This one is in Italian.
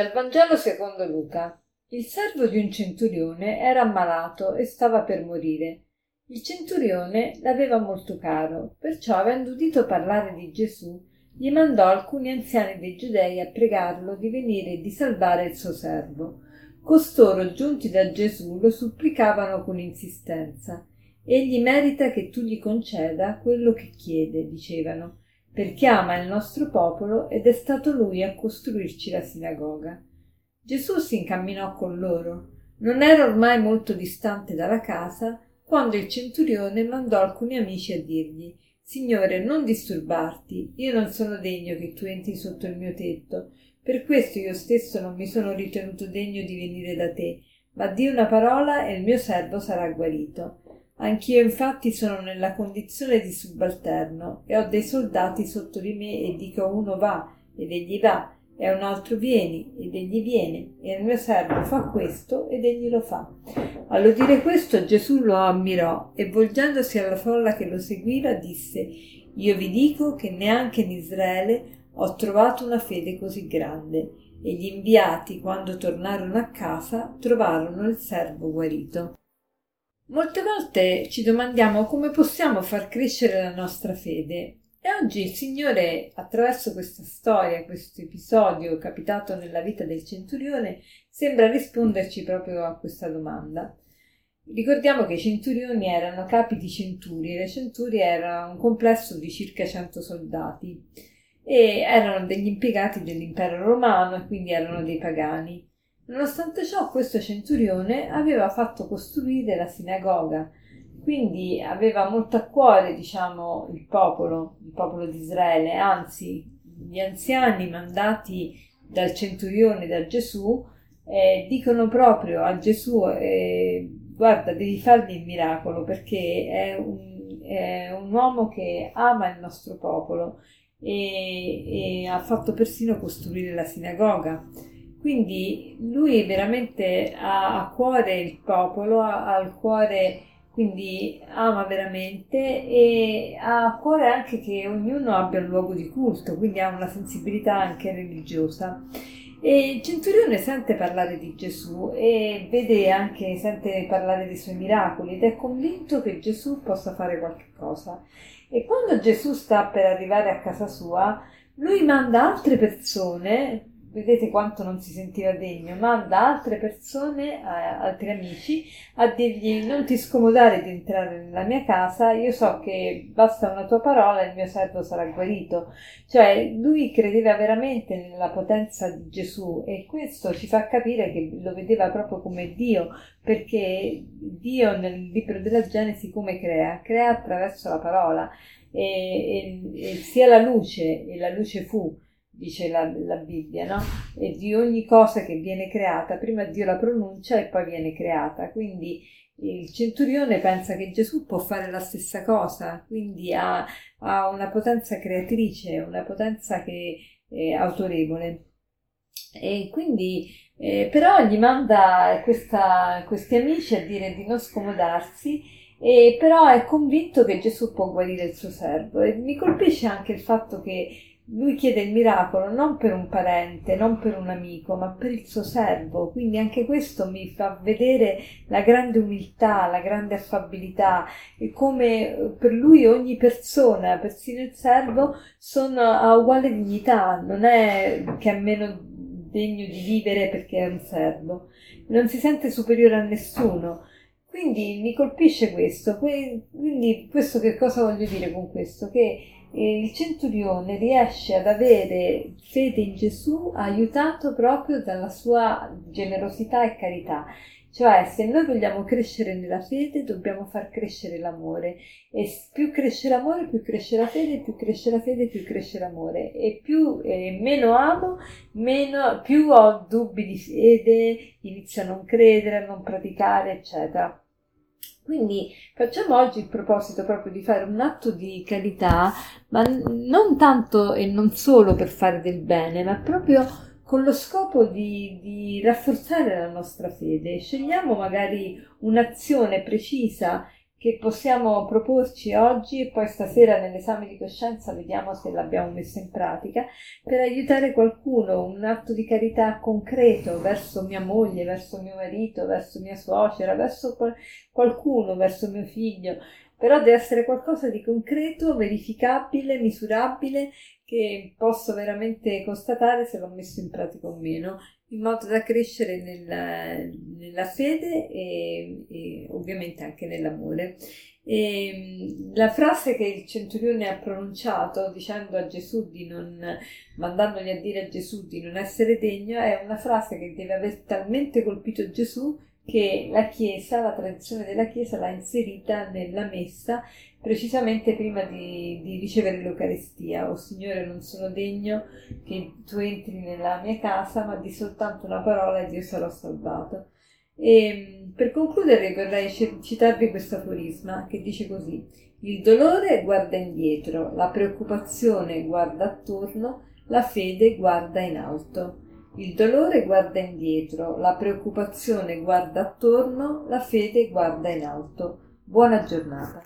Dal Vangelo secondo Luca. Il servo di un centurione era ammalato e stava per morire. Il centurione l'aveva molto caro, perciò avendo udito parlare di Gesù, gli mandò alcuni anziani dei giudei a pregarlo di venire e di salvare il suo servo. Costoro, giunti da Gesù, lo supplicavano con insistenza. Egli merita che tu gli conceda quello che chiede, dicevano perché ama il nostro popolo ed è stato lui a costruirci la sinagoga. Gesù si incamminò con loro. Non era ormai molto distante dalla casa quando il centurione mandò alcuni amici a dirgli Signore, non disturbarti, io non sono degno che tu entri sotto il mio tetto, per questo io stesso non mi sono ritenuto degno di venire da te, ma di una parola e il mio servo sarà guarito. Anch'io infatti sono nella condizione di subalterno e ho dei soldati sotto di me e dico uno va ed egli va e a un altro vieni ed egli viene e il mio servo fa questo ed egli lo fa. All'udire questo Gesù lo ammirò e volgendosi alla folla che lo seguiva disse Io vi dico che neanche in Israele ho trovato una fede così grande. E gli inviati, quando tornarono a casa, trovarono il servo guarito. Molte volte ci domandiamo come possiamo far crescere la nostra fede e oggi il Signore, attraverso questa storia, questo episodio capitato nella vita del centurione, sembra risponderci proprio a questa domanda. Ricordiamo che i centurioni erano capi di centurie, le centurie era un complesso di circa 100 soldati e erano degli impiegati dell'impero romano e quindi erano dei pagani. Nonostante ciò, questo centurione aveva fatto costruire la sinagoga, quindi aveva molto a cuore, diciamo, il popolo, il popolo di Israele, anzi, gli anziani mandati dal centurione, da Gesù, eh, dicono proprio a Gesù, eh, guarda, devi fargli il miracolo perché è un, è un uomo che ama il nostro popolo e, e ha fatto persino costruire la sinagoga. Quindi lui veramente ha a cuore il popolo, ha al cuore, quindi ama veramente e ha a cuore anche che ognuno abbia un luogo di culto, quindi ha una sensibilità anche religiosa. E il centurione sente parlare di Gesù e vede anche, sente parlare dei suoi miracoli ed è convinto che Gesù possa fare qualche cosa. E quando Gesù sta per arrivare a casa sua, lui manda altre persone vedete quanto non si sentiva degno, manda altre persone, altri amici, a dirgli non ti scomodare di entrare nella mia casa, io so che basta una tua parola e il mio servo sarà guarito. Cioè lui credeva veramente nella potenza di Gesù e questo ci fa capire che lo vedeva proprio come Dio, perché Dio nel libro della Genesi come crea? Crea attraverso la parola e, e, e sia la luce e la luce fu dice la, la, Bibbia, no? E di ogni cosa che viene creata, prima Dio la pronuncia e poi viene creata. Quindi il centurione pensa che Gesù può fare la stessa cosa, quindi ha, ha una potenza creatrice, una potenza che è autorevole. E quindi eh, però gli manda questa, questi amici a dire di non scomodarsi e però è convinto che Gesù può guarire il suo servo e mi colpisce anche il fatto che lui chiede il miracolo non per un parente, non per un amico, ma per il suo servo. Quindi anche questo mi fa vedere la grande umiltà, la grande affabilità e come eh, per lui ogni persona, persino il servo, sono a uguale dignità, non è che è meno degno di vivere perché è un servo, non si sente superiore a nessuno. Quindi mi colpisce questo. Quindi questo che cosa voglio dire con questo? Che il centurione riesce ad avere fede in Gesù aiutato proprio dalla sua generosità e carità. Cioè, se noi vogliamo crescere nella fede, dobbiamo far crescere l'amore. E più cresce l'amore, più cresce la fede, più cresce la fede, più cresce l'amore. E più, eh, meno amo, meno, più ho dubbi di fede, inizio a non credere, a non praticare, eccetera. Quindi facciamo oggi il proposito proprio di fare un atto di carità, ma non tanto e non solo per fare del bene, ma proprio con lo scopo di, di rafforzare la nostra fede. Scegliamo magari un'azione precisa che possiamo proporci oggi e poi stasera nell'esame di coscienza vediamo se l'abbiamo messo in pratica per aiutare qualcuno, un atto di carità concreto verso mia moglie, verso mio marito, verso mia suocera, verso qualcuno, verso mio figlio, però deve essere qualcosa di concreto, verificabile, misurabile, che posso veramente constatare se l'ho messo in pratica o meno in modo da crescere nella, nella fede e, e, ovviamente anche nell'amore. E, la frase che il centurione ha pronunciato dicendo a Gesù di non, mandandogli a dire a Gesù di non essere degno, è una frase che deve aver talmente colpito Gesù che la Chiesa, la tradizione della Chiesa l'ha inserita nella messa precisamente prima di, di ricevere l'Eucaristia. O oh, Signore, non sono degno che tu entri nella mia casa, ma di soltanto una parola e Dio sarò salvato. E per concludere vorrei citarvi questo aforisma che dice così: Il dolore guarda indietro, la preoccupazione guarda attorno, la fede guarda in alto. Il dolore guarda indietro, la preoccupazione guarda attorno, la fede guarda in alto. Buona giornata.